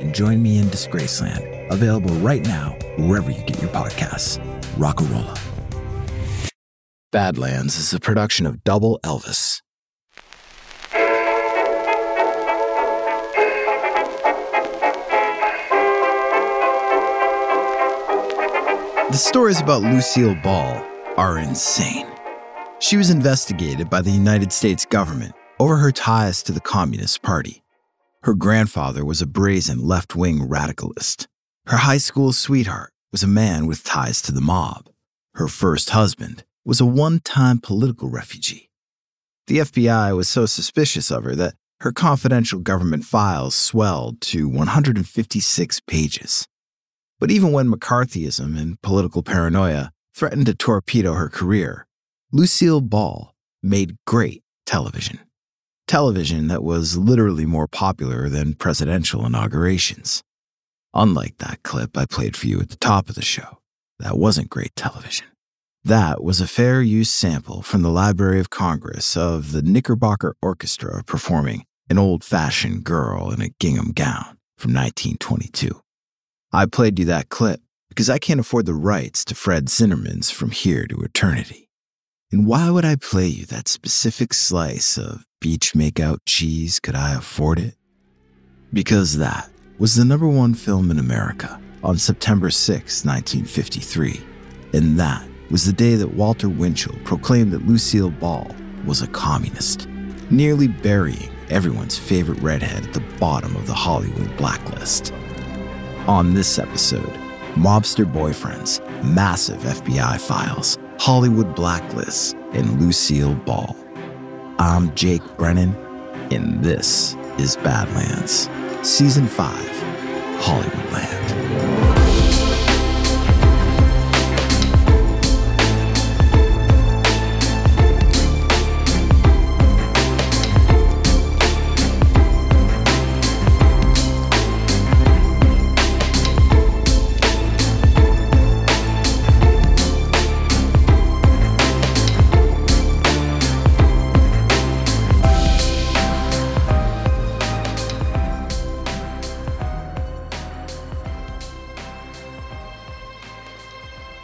and join me in Disgraceland. Available right now, wherever you get your podcasts. Rockarola. Badlands is a production of Double Elvis. The stories about Lucille Ball are insane. She was investigated by the United States government over her ties to the Communist Party. Her grandfather was a brazen left wing radicalist. Her high school sweetheart was a man with ties to the mob. Her first husband was a one time political refugee. The FBI was so suspicious of her that her confidential government files swelled to 156 pages. But even when McCarthyism and political paranoia threatened to torpedo her career, Lucille Ball made great television. Television that was literally more popular than presidential inaugurations. Unlike that clip I played for you at the top of the show, that wasn't great television. That was a fair use sample from the Library of Congress of the Knickerbocker Orchestra performing An Old Fashioned Girl in a Gingham Gown from 1922. I played you that clip because I can't afford the rights to Fred Zinnemann's From Here to Eternity. And why would I play you that specific slice of beach makeout cheese? Could I afford it? Because that was the number one film in America on September 6, 1953. And that was the day that Walter Winchell proclaimed that Lucille Ball was a communist, nearly burying everyone's favorite redhead at the bottom of the Hollywood blacklist. On this episode, mobster boyfriends, massive FBI files, Hollywood Blacklist, and Lucille Ball. I'm Jake Brennan, and this is Badlands, Season 5, Hollywood Hollywoodland.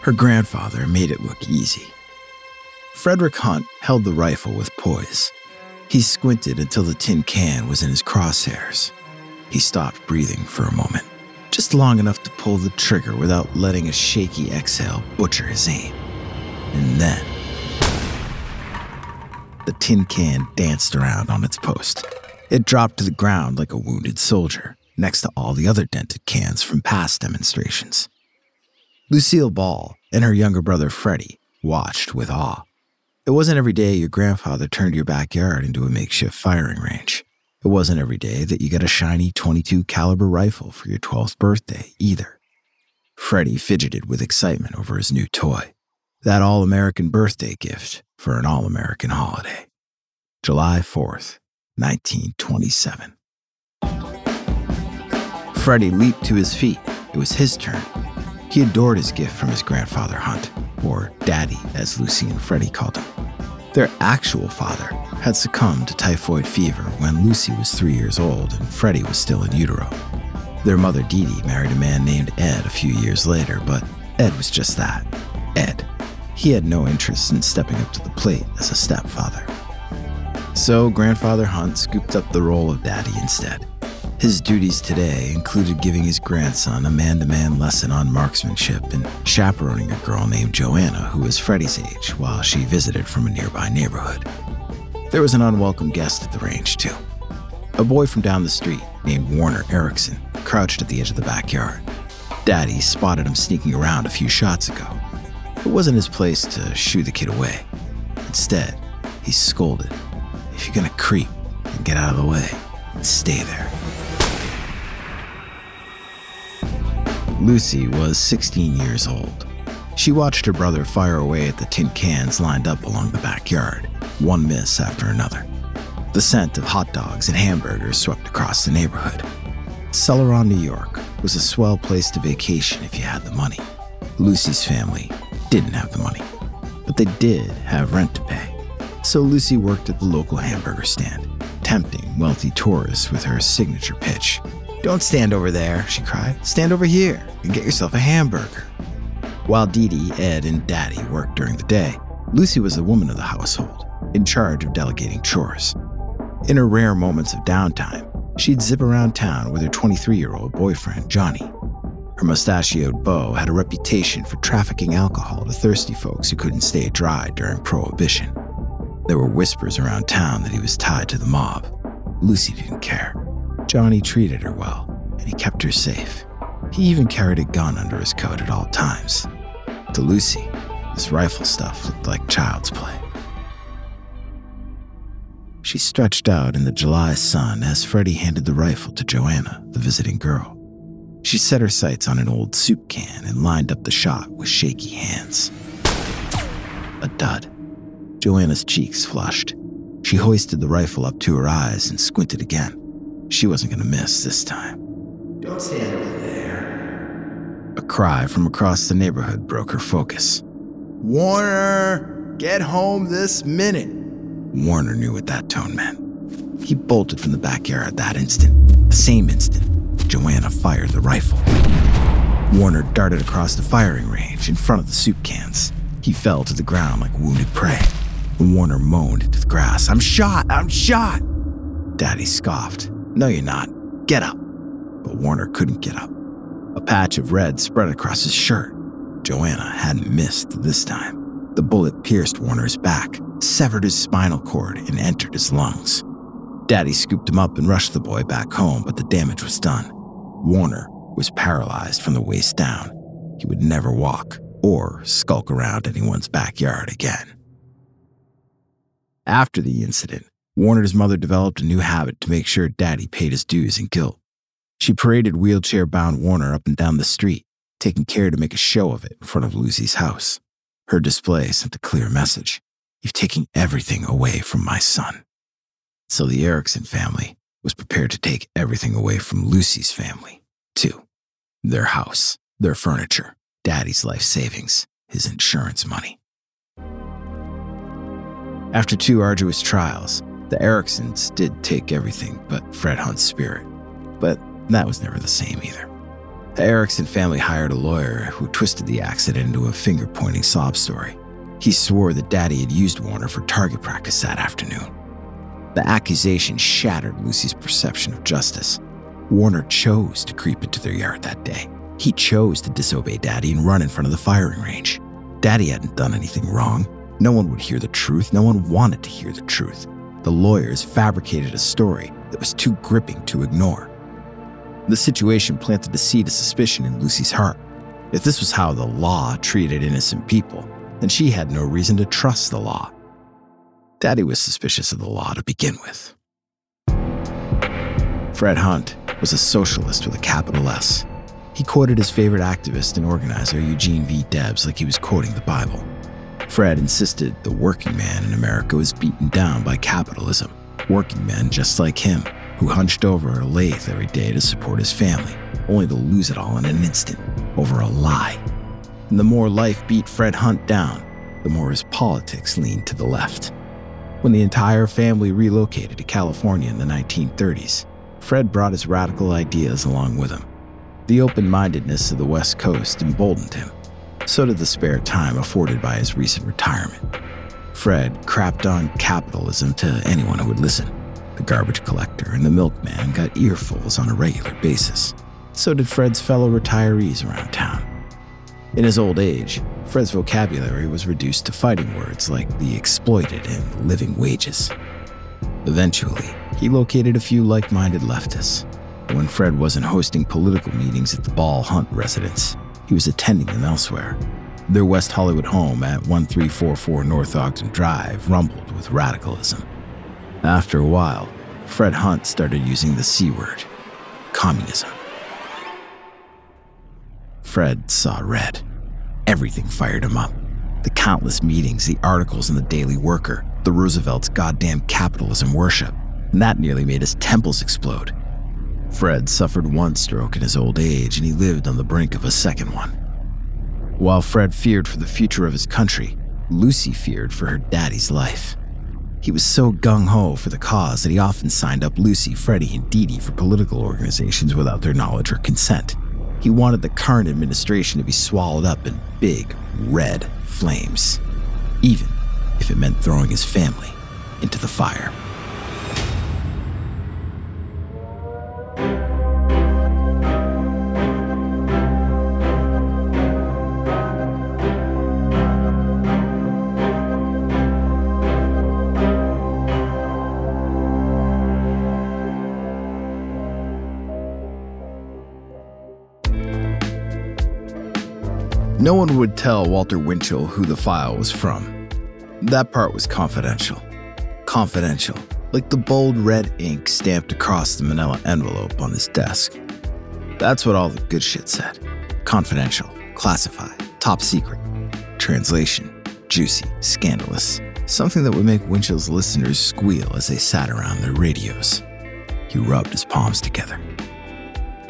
Her grandfather made it look easy. Frederick Hunt held the rifle with poise. He squinted until the tin can was in his crosshairs. He stopped breathing for a moment, just long enough to pull the trigger without letting a shaky exhale butcher his aim. And then, the tin can danced around on its post. It dropped to the ground like a wounded soldier, next to all the other dented cans from past demonstrations. Lucille Ball and her younger brother Freddie watched with awe. It wasn't every day your grandfather turned your backyard into a makeshift firing range. It wasn't every day that you got a shiny 22 caliber rifle for your 12th birthday either. Freddie fidgeted with excitement over his new toy. That all-American birthday gift for an all-American holiday. July 4th, 1927. Freddie leaped to his feet. It was his turn. He adored his gift from his grandfather Hunt, or Daddy, as Lucy and Freddie called him. Their actual father had succumbed to typhoid fever when Lucy was three years old and Freddie was still in utero. Their mother Dee Dee married a man named Ed a few years later, but Ed was just that Ed. He had no interest in stepping up to the plate as a stepfather. So grandfather Hunt scooped up the role of daddy instead. His duties today included giving his grandson a man to man lesson on marksmanship and chaperoning a girl named Joanna who was Freddie's age while she visited from a nearby neighborhood. There was an unwelcome guest at the range, too. A boy from down the street named Warner Erickson crouched at the edge of the backyard. Daddy spotted him sneaking around a few shots ago. It wasn't his place to shoo the kid away. Instead, he scolded, If you're gonna creep, then get out of the way and stay there. Lucy was 16 years old. She watched her brother fire away at the tin cans lined up along the backyard, one miss after another. The scent of hot dogs and hamburgers swept across the neighborhood. Celeron, New York was a swell place to vacation if you had the money. Lucy's family didn't have the money, but they did have rent to pay. So Lucy worked at the local hamburger stand, tempting wealthy tourists with her signature pitch. Don't stand over there, she cried. Stand over here and get yourself a hamburger. While Dee Dee, Ed, and Daddy worked during the day, Lucy was the woman of the household, in charge of delegating chores. In her rare moments of downtime, she'd zip around town with her 23 year old boyfriend, Johnny. Her mustachioed beau had a reputation for trafficking alcohol to thirsty folks who couldn't stay dry during Prohibition. There were whispers around town that he was tied to the mob. Lucy didn't care. Johnny treated her well, and he kept her safe. He even carried a gun under his coat at all times. To Lucy, this rifle stuff looked like child's play. She stretched out in the July sun as Freddie handed the rifle to Joanna, the visiting girl. She set her sights on an old soup can and lined up the shot with shaky hands. A dud. Joanna's cheeks flushed. She hoisted the rifle up to her eyes and squinted again. She wasn't going to miss this time. Don't stand over there. A cry from across the neighborhood broke her focus. Warner, get home this minute. Warner knew what that tone meant. He bolted from the backyard at that instant. The same instant, Joanna fired the rifle. Warner darted across the firing range in front of the soup cans. He fell to the ground like wounded prey. Warner moaned into the grass. I'm shot! I'm shot! Daddy scoffed. No, you're not. Get up. But Warner couldn't get up. A patch of red spread across his shirt. Joanna hadn't missed this time. The bullet pierced Warner's back, severed his spinal cord, and entered his lungs. Daddy scooped him up and rushed the boy back home, but the damage was done. Warner was paralyzed from the waist down. He would never walk or skulk around anyone's backyard again. After the incident, Warner's mother developed a new habit to make sure Daddy paid his dues and guilt. She paraded wheelchair bound Warner up and down the street, taking care to make a show of it in front of Lucy's house. Her display sent a clear message You've taken everything away from my son. So the Erickson family was prepared to take everything away from Lucy's family, too their house, their furniture, Daddy's life savings, his insurance money. After two arduous trials, the Ericksons did take everything but Fred Hunt's spirit, but that was never the same either. The Erickson family hired a lawyer who twisted the accident into a finger pointing sob story. He swore that Daddy had used Warner for target practice that afternoon. The accusation shattered Lucy's perception of justice. Warner chose to creep into their yard that day. He chose to disobey Daddy and run in front of the firing range. Daddy hadn't done anything wrong. No one would hear the truth. No one wanted to hear the truth the lawyers fabricated a story that was too gripping to ignore. The situation planted a seed of suspicion in Lucy's heart. If this was how the law treated innocent people, then she had no reason to trust the law. Daddy was suspicious of the law to begin with. Fred Hunt was a socialist with a capital S. He quoted his favorite activist and organizer, Eugene V. Debs, like he was quoting the Bible. Fred insisted the working man in America was beaten down by capitalism. Working men just like him, who hunched over a lathe every day to support his family, only to lose it all in an instant over a lie. And the more life beat Fred Hunt down, the more his politics leaned to the left. When the entire family relocated to California in the 1930s, Fred brought his radical ideas along with him. The open mindedness of the West Coast emboldened him so did the spare time afforded by his recent retirement. Fred crapped on capitalism to anyone who would listen. The garbage collector and the milkman got earfuls on a regular basis. So did Fred's fellow retirees around town. In his old age, Fred's vocabulary was reduced to fighting words like the exploited and living wages. Eventually, he located a few like minded leftists. When Fred wasn't hosting political meetings at the Ball Hunt residence, he was attending them elsewhere. Their West Hollywood home at 1344 North Ogden Drive rumbled with radicalism. After a while, Fred Hunt started using the C word communism. Fred saw red. Everything fired him up. The countless meetings, the articles in the Daily Worker, the Roosevelt's goddamn capitalism worship, and that nearly made his temples explode. Fred suffered one stroke in his old age, and he lived on the brink of a second one. While Fred feared for the future of his country, Lucy feared for her daddy's life. He was so gung ho for the cause that he often signed up Lucy, Freddie, and Dee Dee for political organizations without their knowledge or consent. He wanted the current administration to be swallowed up in big, red flames, even if it meant throwing his family into the fire. No one would tell Walter Winchell who the file was from. That part was confidential. Confidential, like the bold red ink stamped across the manila envelope on his desk. That's what all the good shit said. Confidential, classified, top secret. Translation juicy, scandalous. Something that would make Winchell's listeners squeal as they sat around their radios. He rubbed his palms together.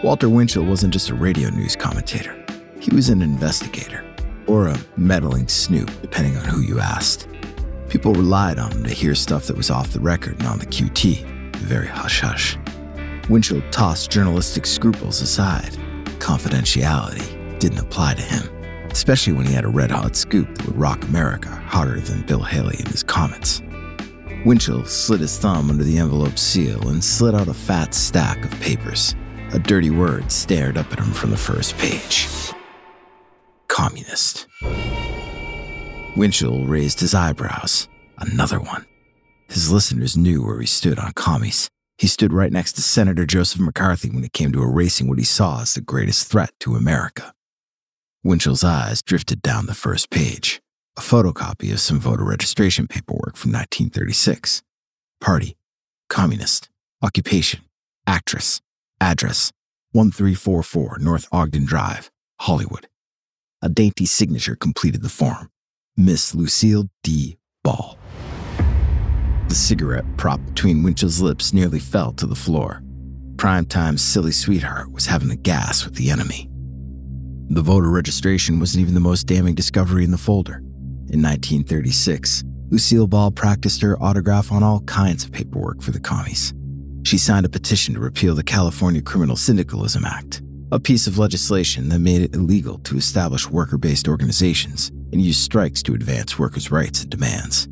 Walter Winchell wasn't just a radio news commentator. He was an investigator, or a meddling snoop, depending on who you asked. People relied on him to hear stuff that was off the record and on the QT, very hush hush. Winchell tossed journalistic scruples aside. Confidentiality didn't apply to him, especially when he had a red hot scoop that would rock America harder than Bill Haley and his Comets. Winchell slid his thumb under the envelope seal and slid out a fat stack of papers. A dirty word stared up at him from the first page communist. Winchell raised his eyebrows. Another one. His listeners knew where he stood on commies. He stood right next to Senator Joseph McCarthy when it came to erasing what he saw as the greatest threat to America. Winchell's eyes drifted down the first page, a photocopy of some voter registration paperwork from 1936. Party, communist, occupation, actress, address, 1344 North Ogden Drive, Hollywood. A dainty signature completed the form Miss Lucille D. Ball. The cigarette propped between Winchell's lips nearly fell to the floor. Primetime's silly sweetheart was having a gas with the enemy. The voter registration wasn't even the most damning discovery in the folder. In 1936, Lucille Ball practiced her autograph on all kinds of paperwork for the commies. She signed a petition to repeal the California Criminal Syndicalism Act, a piece of legislation that made it illegal to establish worker based organizations and use strikes to advance workers' rights and demands.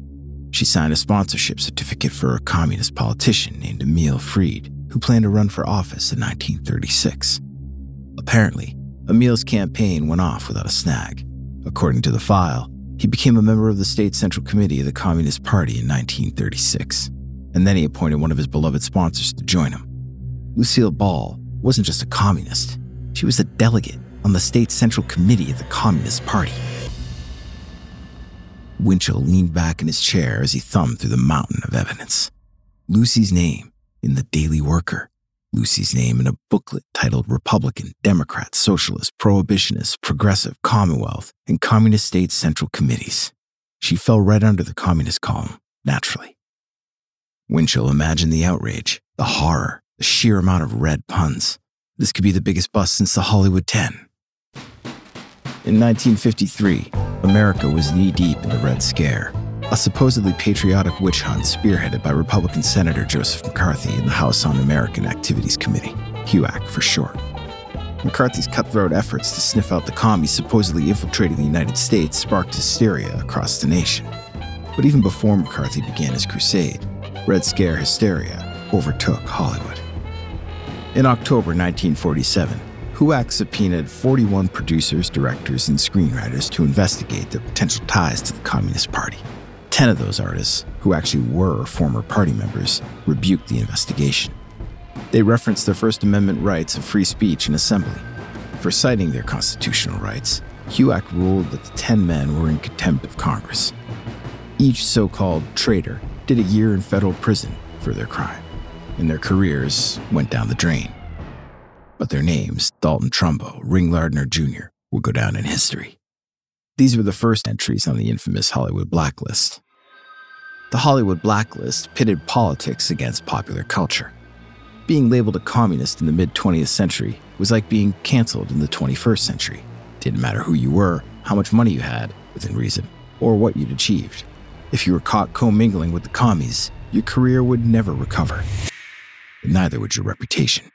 She signed a sponsorship certificate for a communist politician named Emil Freed, who planned to run for office in 1936. Apparently, Emil's campaign went off without a snag. According to the file, he became a member of the State Central Committee of the Communist Party in 1936, and then he appointed one of his beloved sponsors to join him. Lucille Ball wasn't just a communist, she was a delegate on the state central committee of the Communist Party. Winchell leaned back in his chair as he thumbed through the mountain of evidence. Lucy's name in the Daily Worker. Lucy's name in a booklet titled Republican, Democrat, Socialist, Prohibitionist, Progressive, Commonwealth, and Communist State Central Committees. She fell right under the Communist column, naturally. Winchell imagined the outrage, the horror, the sheer amount of red puns. This could be the biggest bust since the Hollywood 10. In 1953, America was knee deep in the Red Scare, a supposedly patriotic witch hunt spearheaded by Republican Senator Joseph McCarthy in the House Un American Activities Committee, HUAC for short. McCarthy's cutthroat efforts to sniff out the commies supposedly infiltrating the United States sparked hysteria across the nation. But even before McCarthy began his crusade, Red Scare hysteria overtook Hollywood. In October 1947, HUAC subpoenaed 41 producers, directors, and screenwriters to investigate their potential ties to the Communist Party. Ten of those artists, who actually were former party members, rebuked the investigation. They referenced their First Amendment rights of free speech and assembly. For citing their constitutional rights, HUAC ruled that the ten men were in contempt of Congress. Each so called traitor did a year in federal prison for their crime, and their careers went down the drain but their names, Dalton Trumbo, Ring Lardner Jr., would go down in history. These were the first entries on the infamous Hollywood blacklist. The Hollywood blacklist pitted politics against popular culture. Being labeled a communist in the mid 20th century was like being canceled in the 21st century. Didn't matter who you were, how much money you had, within reason, or what you'd achieved. If you were caught commingling with the commies, your career would never recover. Neither would your reputation.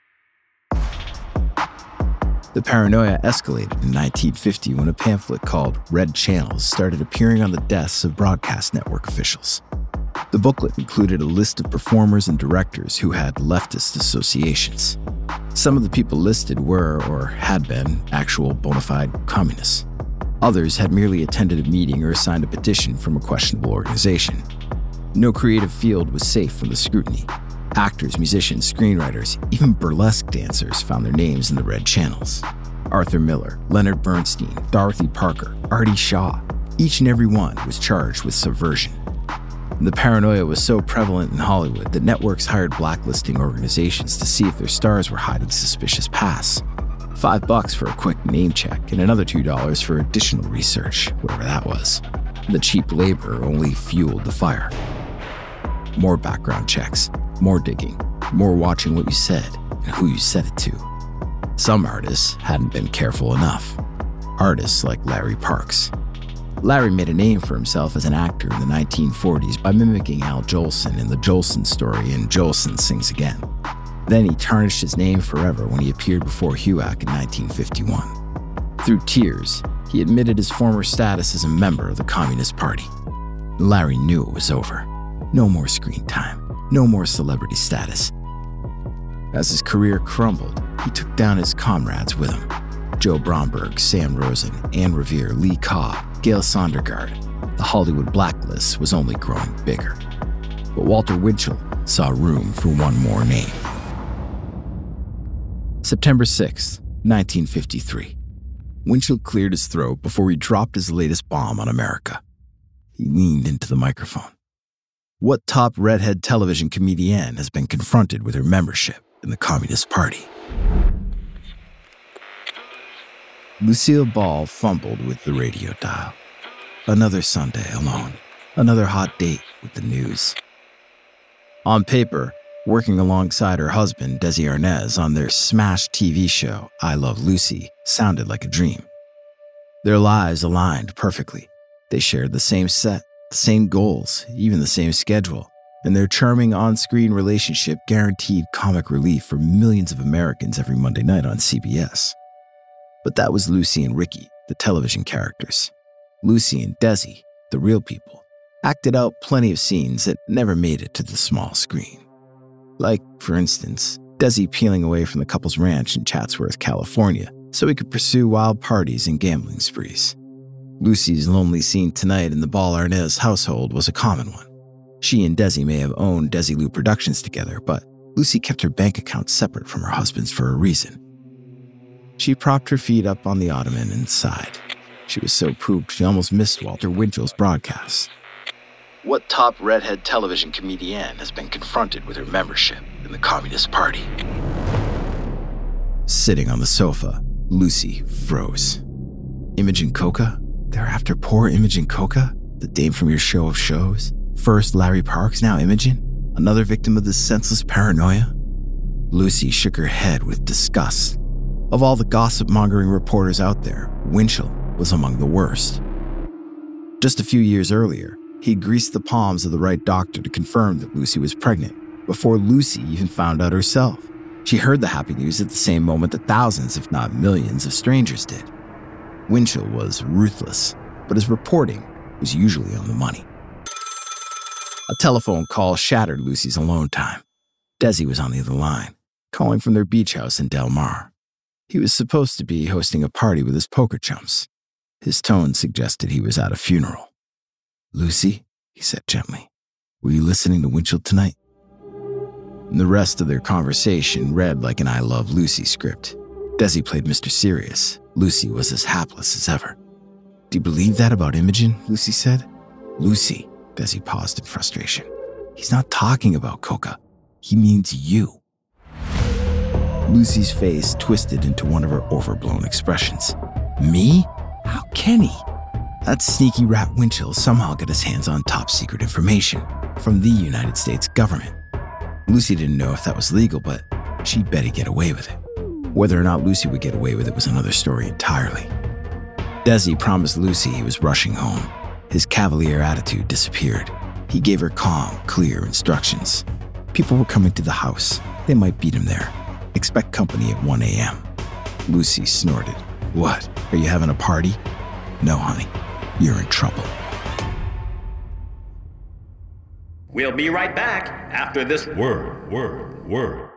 The paranoia escalated in 1950 when a pamphlet called Red Channels started appearing on the desks of broadcast network officials. The booklet included a list of performers and directors who had leftist associations. Some of the people listed were, or had been, actual bona fide communists. Others had merely attended a meeting or signed a petition from a questionable organization. No creative field was safe from the scrutiny, Actors, musicians, screenwriters, even burlesque dancers found their names in the red channels. Arthur Miller, Leonard Bernstein, Dorothy Parker, Artie Shaw, each and every one was charged with subversion. The paranoia was so prevalent in Hollywood that networks hired blacklisting organizations to see if their stars were hiding suspicious pasts. Five bucks for a quick name check and another two dollars for additional research, whatever that was. The cheap labor only fueled the fire. More background checks, more digging, more watching what you said and who you said it to. Some artists hadn't been careful enough. Artists like Larry Parks. Larry made a name for himself as an actor in the 1940s by mimicking Al Jolson in The Jolson Story and Jolson Sings Again. Then he tarnished his name forever when he appeared before HUAC in 1951. Through tears, he admitted his former status as a member of the Communist Party. Larry knew it was over. No more screen time no more celebrity status. As his career crumbled, he took down his comrades with him Joe Bromberg, Sam Rosen, Anne Revere, Lee Kaw, Gale Sondergaard. The Hollywood blacklist was only growing bigger. But Walter Winchell saw room for one more name. September 6, 1953. Winchell cleared his throat before he dropped his latest bomb on America. He leaned into the microphone. What top redhead television comedienne has been confronted with her membership in the Communist Party? Lucille Ball fumbled with the radio dial. Another Sunday alone. Another hot date with the news. On paper, working alongside her husband, Desi Arnaz, on their smash TV show, I Love Lucy, sounded like a dream. Their lives aligned perfectly. They shared the same set, the same goals, even the same schedule, and their charming on screen relationship guaranteed comic relief for millions of Americans every Monday night on CBS. But that was Lucy and Ricky, the television characters. Lucy and Desi, the real people, acted out plenty of scenes that never made it to the small screen. Like, for instance, Desi peeling away from the couple's ranch in Chatsworth, California, so he could pursue wild parties and gambling sprees. Lucy's lonely scene tonight in the Ball Arnaz household was a common one. She and Desi may have owned Desilu Productions together, but Lucy kept her bank account separate from her husband's for a reason. She propped her feet up on the ottoman and sighed. She was so pooped she almost missed Walter Winchell's broadcast. What top redhead television comedian has been confronted with her membership in the Communist Party? Sitting on the sofa, Lucy froze. Imogene Coca? They're after poor Imogene Coca, the dame from your show of shows. First Larry Parks, now Imogene, another victim of this senseless paranoia. Lucy shook her head with disgust. Of all the gossip mongering reporters out there, Winchell was among the worst. Just a few years earlier, he greased the palms of the right doctor to confirm that Lucy was pregnant, before Lucy even found out herself. She heard the happy news at the same moment that thousands, if not millions, of strangers did. Winchell was ruthless, but his reporting was usually on the money. A telephone call shattered Lucy's alone time. Desi was on the other line, calling from their beach house in Del Mar. He was supposed to be hosting a party with his poker chums. His tone suggested he was at a funeral. Lucy, he said gently, were you listening to Winchell tonight? And the rest of their conversation read like an I Love Lucy script. Desi played Mr. Serious. Lucy was as hapless as ever. Do you believe that about Imogene? Lucy said. Lucy, Desi paused in frustration. He's not talking about Coca. He means you. Lucy's face twisted into one of her overblown expressions. Me? How can he? That sneaky rat Winchell somehow got his hands on top secret information from the United States government. Lucy didn't know if that was legal, but she'd bet he'd get away with it. Whether or not Lucy would get away with it was another story entirely. Desi promised Lucy he was rushing home. His cavalier attitude disappeared. He gave her calm, clear instructions. People were coming to the house. They might beat him there. Expect company at 1 a.m. Lucy snorted. What? Are you having a party? No, honey. You're in trouble. We'll be right back after this word, word, word.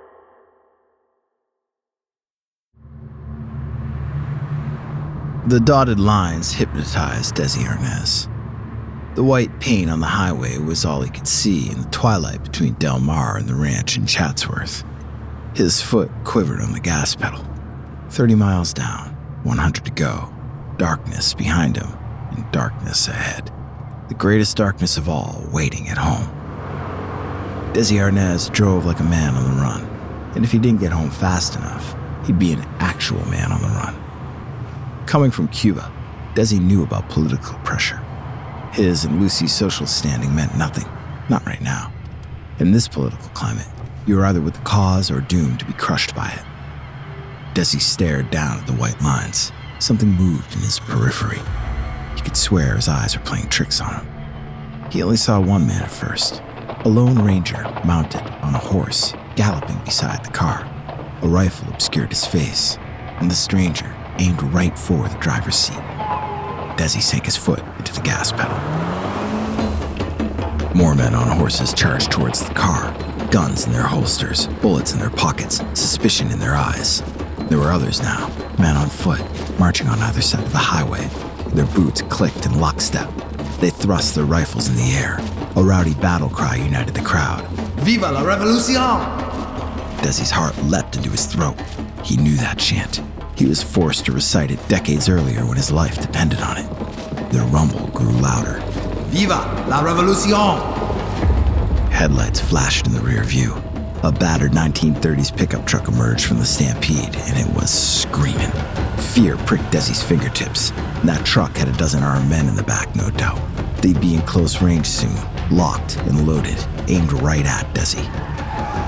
The dotted lines hypnotized Desi Arnaz. The white paint on the highway was all he could see in the twilight between Del Mar and the ranch in Chatsworth. His foot quivered on the gas pedal. 30 miles down, 100 to go. Darkness behind him, and darkness ahead. The greatest darkness of all waiting at home. Desi Arnaz drove like a man on the run, and if he didn't get home fast enough, he'd be an actual man on the run. Coming from Cuba, Desi knew about political pressure. His and Lucy's social standing meant nothing, not right now. In this political climate, you were either with the cause or doomed to be crushed by it. Desi stared down at the white lines. Something moved in his periphery. He could swear his eyes were playing tricks on him. He only saw one man at first a lone ranger mounted on a horse, galloping beside the car. A rifle obscured his face, and the stranger aimed right for the driver's seat. Desi sank his foot into the gas pedal. More men on horses charged towards the car, guns in their holsters, bullets in their pockets, suspicion in their eyes. There were others now, men on foot, marching on either side of the highway. Their boots clicked in lockstep. They thrust their rifles in the air. A rowdy battle cry united the crowd. Viva la revolution! Desi's heart leapt into his throat. He knew that chant. He was forced to recite it decades earlier when his life depended on it. Their rumble grew louder. Viva la revolucion! Headlights flashed in the rear view. A battered 1930s pickup truck emerged from the stampede, and it was screaming. Fear pricked Desi's fingertips. That truck had a dozen armed men in the back, no doubt. They'd be in close range soon, locked and loaded, aimed right at Desi.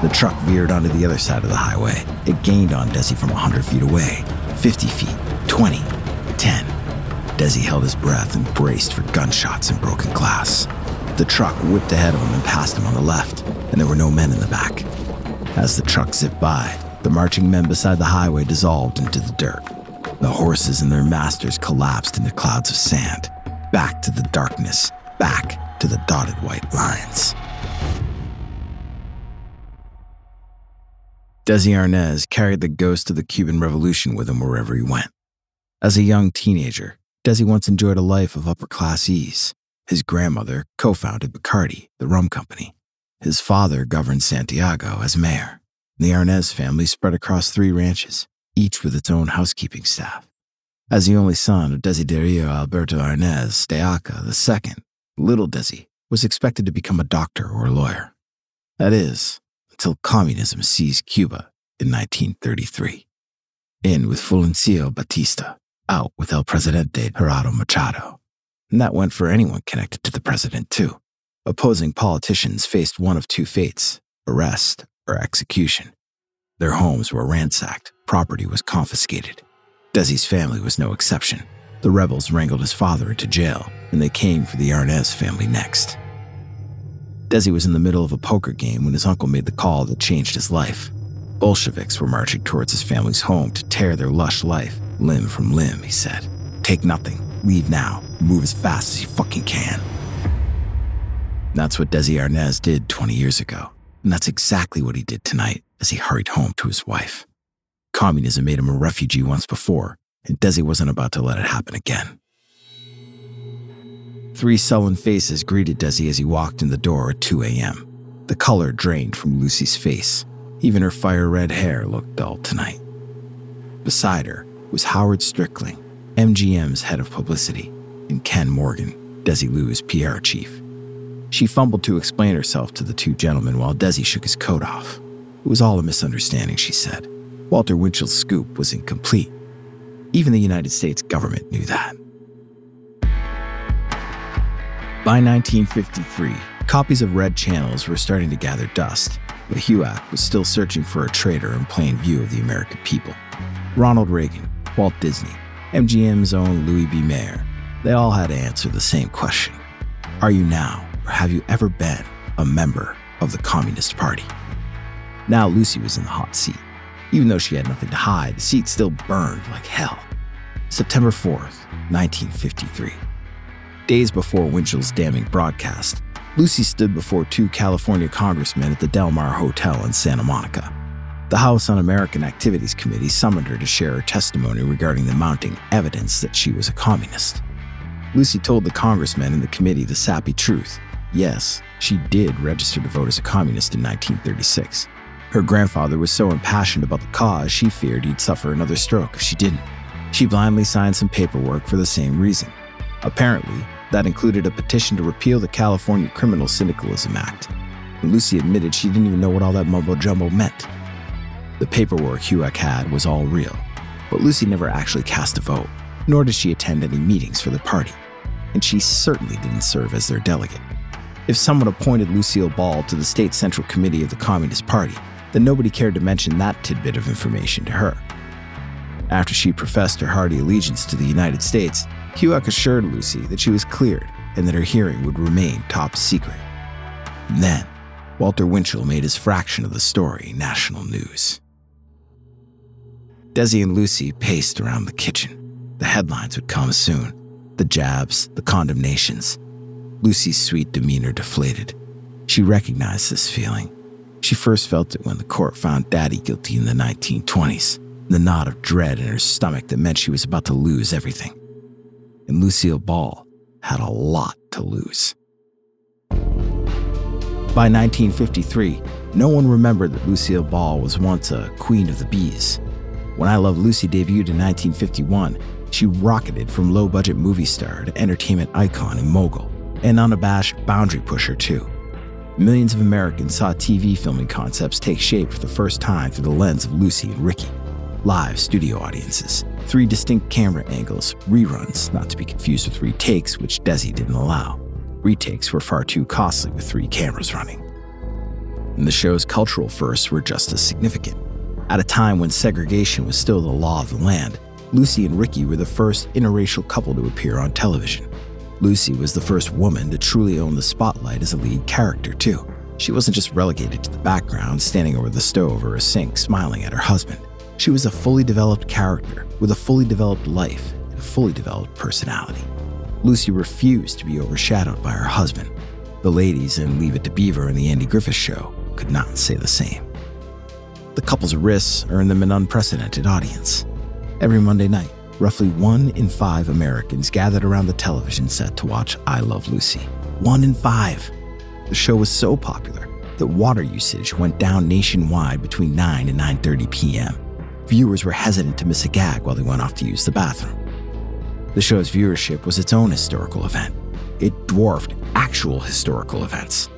The truck veered onto the other side of the highway. It gained on Desi from 100 feet away, 50 feet, 20, 10. Desi held his breath and braced for gunshots and broken glass. The truck whipped ahead of him and passed him on the left, and there were no men in the back. As the truck zipped by, the marching men beside the highway dissolved into the dirt. The horses and their masters collapsed into clouds of sand, back to the darkness, back to the dotted white lines. Desi Arnaz carried the ghost of the Cuban Revolution with him wherever he went. As a young teenager, Desi once enjoyed a life of upper class ease. His grandmother co founded Bacardi, the rum company. His father governed Santiago as mayor. The Arnaz family spread across three ranches, each with its own housekeeping staff. As the only son of Desiderio Alberto Arnaz de Acha II, little Desi was expected to become a doctor or a lawyer. That is, until communism seized Cuba in 1933. In with Fulgencio Batista, out with El Presidente Gerardo Machado. And that went for anyone connected to the president, too. Opposing politicians faced one of two fates arrest or execution. Their homes were ransacked, property was confiscated. Desi's family was no exception. The rebels wrangled his father into jail, and they came for the Arnaz family next. Desi was in the middle of a poker game when his uncle made the call that changed his life. Bolsheviks were marching towards his family's home to tear their lush life limb from limb, he said. Take nothing, leave now, move as fast as you fucking can. That's what Desi Arnaz did 20 years ago. And that's exactly what he did tonight as he hurried home to his wife. Communism made him a refugee once before, and Desi wasn't about to let it happen again. Three sullen faces greeted Desi as he walked in the door at 2 a.m. The color drained from Lucy's face. Even her fire red hair looked dull tonight. Beside her was Howard Strickling, MGM's head of publicity, and Ken Morgan, Desilu's PR chief. She fumbled to explain herself to the two gentlemen while Desi shook his coat off. It was all a misunderstanding, she said. Walter Winchell's scoop was incomplete. Even the United States government knew that. By 1953, copies of Red Channels were starting to gather dust, but HUAC was still searching for a traitor in plain view of the American people. Ronald Reagan, Walt Disney, MGM's own Louis B. Mayer, they all had to answer the same question Are you now, or have you ever been, a member of the Communist Party? Now Lucy was in the hot seat. Even though she had nothing to hide, the seat still burned like hell. September 4th, 1953. Days before Winchell's damning broadcast, Lucy stood before two California congressmen at the Del Mar Hotel in Santa Monica. The House Un American Activities Committee summoned her to share her testimony regarding the mounting evidence that she was a communist. Lucy told the congressmen in the committee the sappy truth. Yes, she did register to vote as a communist in 1936. Her grandfather was so impassioned about the cause, she feared he'd suffer another stroke if she didn't. She blindly signed some paperwork for the same reason. Apparently, that included a petition to repeal the California Criminal Syndicalism Act. And Lucy admitted she didn't even know what all that mumbo jumbo meant. The paperwork HUAC had was all real, but Lucy never actually cast a vote, nor did she attend any meetings for the party. And she certainly didn't serve as their delegate. If someone appointed Lucille Ball to the State Central Committee of the Communist Party, then nobody cared to mention that tidbit of information to her. After she professed her hearty allegiance to the United States, HUAC assured Lucy that she was cleared and that her hearing would remain top secret. And then, Walter Winchell made his fraction of the story national news. Desi and Lucy paced around the kitchen. The headlines would come soon the jabs, the condemnations. Lucy's sweet demeanor deflated. She recognized this feeling. She first felt it when the court found Daddy guilty in the 1920s, the knot of dread in her stomach that meant she was about to lose everything. And Lucille Ball had a lot to lose. By 1953, no one remembered that Lucille Ball was once a queen of the bees. When I Love Lucy debuted in 1951, she rocketed from low budget movie star to entertainment icon and mogul, and unabashed boundary pusher, too. Millions of Americans saw TV filming concepts take shape for the first time through the lens of Lucy and Ricky. Live studio audiences, three distinct camera angles, reruns, not to be confused with retakes, which Desi didn't allow. Retakes were far too costly with three cameras running. And the show's cultural firsts were just as significant. At a time when segregation was still the law of the land, Lucy and Ricky were the first interracial couple to appear on television. Lucy was the first woman to truly own the spotlight as a lead character, too. She wasn't just relegated to the background, standing over the stove or a sink, smiling at her husband. She was a fully developed character with a fully developed life and a fully developed personality. Lucy refused to be overshadowed by her husband. The ladies in Leave It to Beaver and The Andy Griffith Show could not say the same. The couple's risks earned them an unprecedented audience. Every Monday night, roughly one in five Americans gathered around the television set to watch I Love Lucy. One in five. The show was so popular that water usage went down nationwide between 9 and 9:30 p.m. Viewers were hesitant to miss a gag while they went off to use the bathroom. The show's viewership was its own historical event. It dwarfed actual historical events.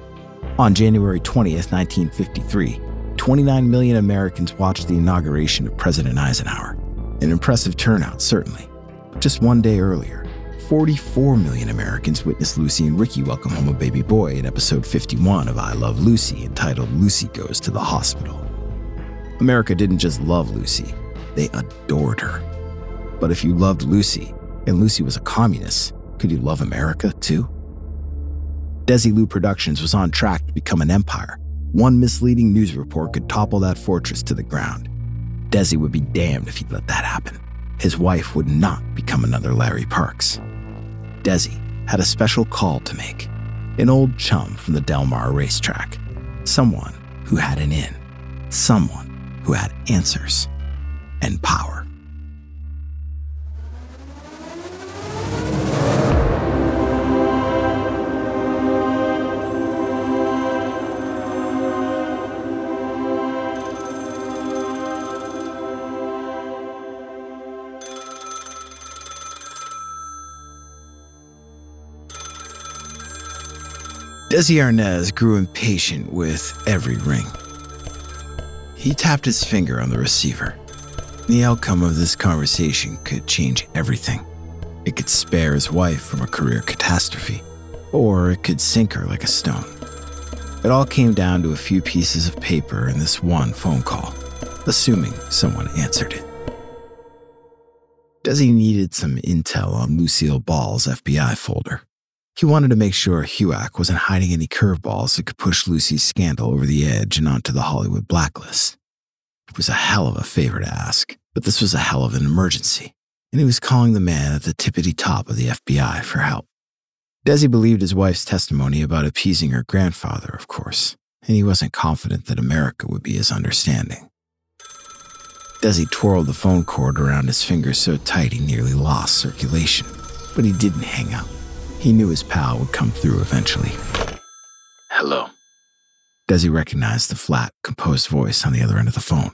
On January 20th, 1953, 29 million Americans watched the inauguration of President Eisenhower. An impressive turnout, certainly. But just one day earlier, 44 million Americans witnessed Lucy and Ricky welcome home a baby boy in episode 51 of I Love Lucy, entitled Lucy Goes to the Hospital. America didn't just love Lucy, they adored her. But if you loved Lucy, and Lucy was a communist, could you love America too? Desi Desilu Productions was on track to become an empire. One misleading news report could topple that fortress to the ground. Desi would be damned if he let that happen. His wife would not become another Larry Parks. Desi had a special call to make. An old chum from the Del Mar racetrack. Someone who had an in, someone who had answers and power. Desi Arnaz grew impatient with every ring. He tapped his finger on the receiver. The outcome of this conversation could change everything. It could spare his wife from a career catastrophe, or it could sink her like a stone. It all came down to a few pieces of paper and this one phone call, assuming someone answered it. Desi needed some intel on Lucille Ball's FBI folder. He wanted to make sure HUAC wasn't hiding any curveballs that could push Lucy's scandal over the edge and onto the Hollywood blacklist. It was a hell of a favor to ask, but this was a hell of an emergency, and he was calling the man at the tippity top of the FBI for help. Desi believed his wife's testimony about appeasing her grandfather, of course, and he wasn't confident that America would be as understanding. Desi twirled the phone cord around his fingers so tight he nearly lost circulation, but he didn't hang up. He knew his pal would come through eventually. Hello. Desi recognized the flat, composed voice on the other end of the phone.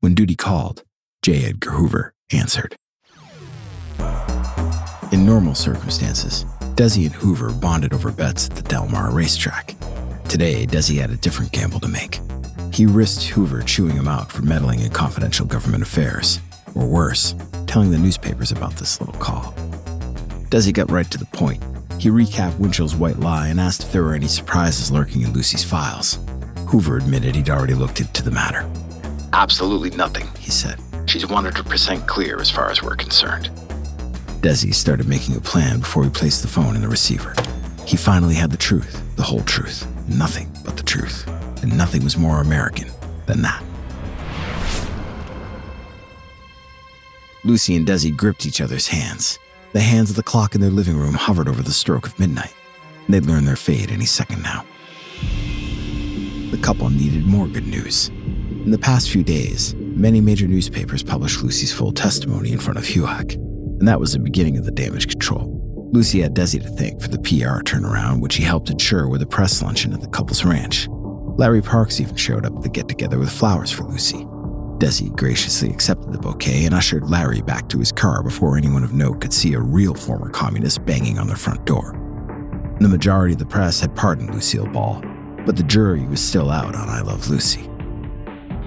When duty called, J. Edgar Hoover answered. In normal circumstances, Desi and Hoover bonded over bets at the Del Mar racetrack. Today, Desi had a different gamble to make. He risked Hoover chewing him out for meddling in confidential government affairs, or worse, telling the newspapers about this little call. Desi got right to the point he recapped Winchell's white lie and asked if there were any surprises lurking in Lucy's files. Hoover admitted he'd already looked into the matter. Absolutely nothing, he said. She's 100% clear as far as we're concerned. Desi started making a plan before he placed the phone in the receiver. He finally had the truth, the whole truth, nothing but the truth. And nothing was more American than that. Lucy and Desi gripped each other's hands. The hands of the clock in their living room hovered over the stroke of midnight. They'd learn their fate any second now. The couple needed more good news. In the past few days, many major newspapers published Lucy's full testimony in front of HUAC, and that was the beginning of the damage control. Lucy had Desi to thank for the PR turnaround, which he helped ensure with a press luncheon at the couple's ranch. Larry Parks even showed up at the get together with flowers for Lucy. Desi graciously accepted the bouquet and ushered Larry back to his car before anyone of note could see a real former communist banging on their front door. The majority of the press had pardoned Lucille Ball, but the jury was still out on I Love Lucy.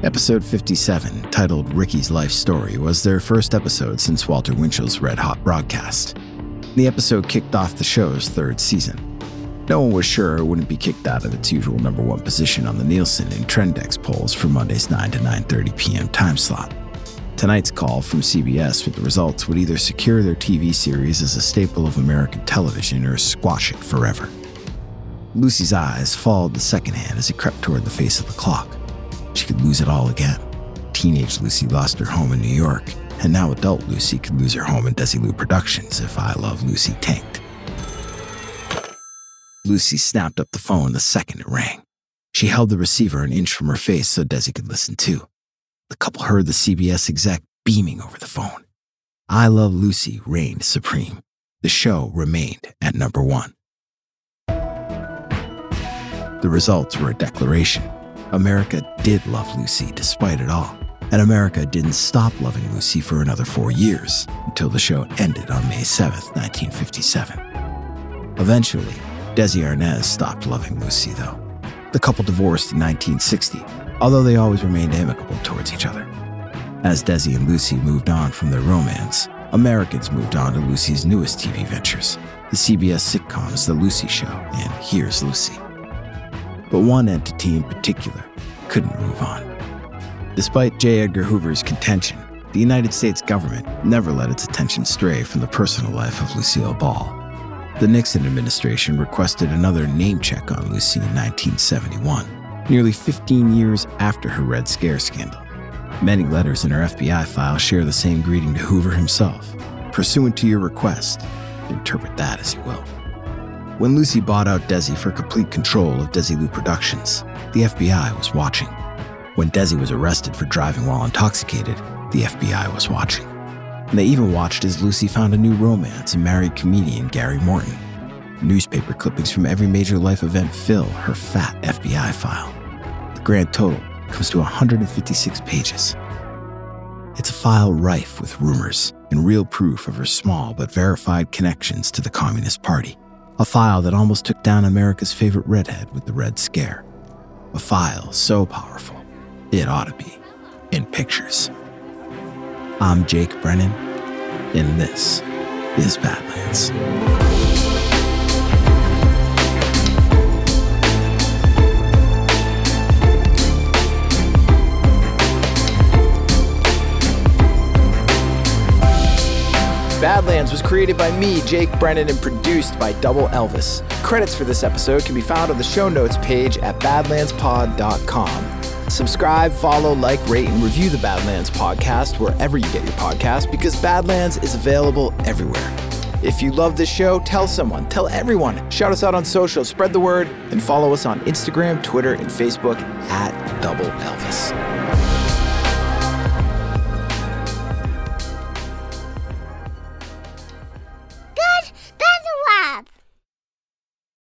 Episode 57, titled Ricky's Life Story, was their first episode since Walter Winchell's Red Hot broadcast. The episode kicked off the show's third season. No one was sure it wouldn't be kicked out of its usual number one position on the Nielsen and Trendex polls for Monday's 9 to 9:30 p.m. time slot. Tonight's call from CBS with the results would either secure their TV series as a staple of American television or squash it forever. Lucy's eyes followed the second hand as it crept toward the face of the clock. She could lose it all again. Teenage Lucy lost her home in New York, and now adult Lucy could lose her home in Desilu Productions if I Love Lucy tanked. Lucy snapped up the phone the second it rang. She held the receiver an inch from her face so Desi could listen too. The couple heard the CBS exec beaming over the phone. I Love Lucy reigned supreme. The show remained at number one. The results were a declaration. America did love Lucy despite it all. And America didn't stop loving Lucy for another four years until the show ended on May 7th, 1957. Eventually, Desi Arnaz stopped loving Lucy, though. The couple divorced in 1960, although they always remained amicable towards each other. As Desi and Lucy moved on from their romance, Americans moved on to Lucy's newest TV ventures, the CBS sitcoms The Lucy Show and Here's Lucy. But one entity in particular couldn't move on. Despite J. Edgar Hoover's contention, the United States government never let its attention stray from the personal life of Lucille Ball. The Nixon administration requested another name check on Lucy in 1971, nearly 15 years after her Red Scare scandal. Many letters in her FBI file share the same greeting to Hoover himself. Pursuant to your request, interpret that as you will. When Lucy bought out Desi for complete control of Desilu Productions, the FBI was watching. When Desi was arrested for driving while intoxicated, the FBI was watching. And they even watched as Lucy found a new romance and married comedian Gary Morton. Newspaper clippings from every major life event fill her fat FBI file. The grand total comes to 156 pages. It's a file rife with rumors and real proof of her small but verified connections to the Communist Party. A file that almost took down America's favorite redhead with the Red Scare. A file so powerful, it ought to be in pictures. I'm Jake Brennan, and this is Badlands. Badlands was created by me, Jake Brennan, and produced by Double Elvis. Credits for this episode can be found on the show notes page at badlandspod.com. Subscribe, follow, like, rate, and review the Badlands podcast wherever you get your podcast because Badlands is available everywhere. If you love this show, tell someone, tell everyone. Shout us out on social, spread the word, and follow us on Instagram, Twitter, and Facebook at Double Elvis.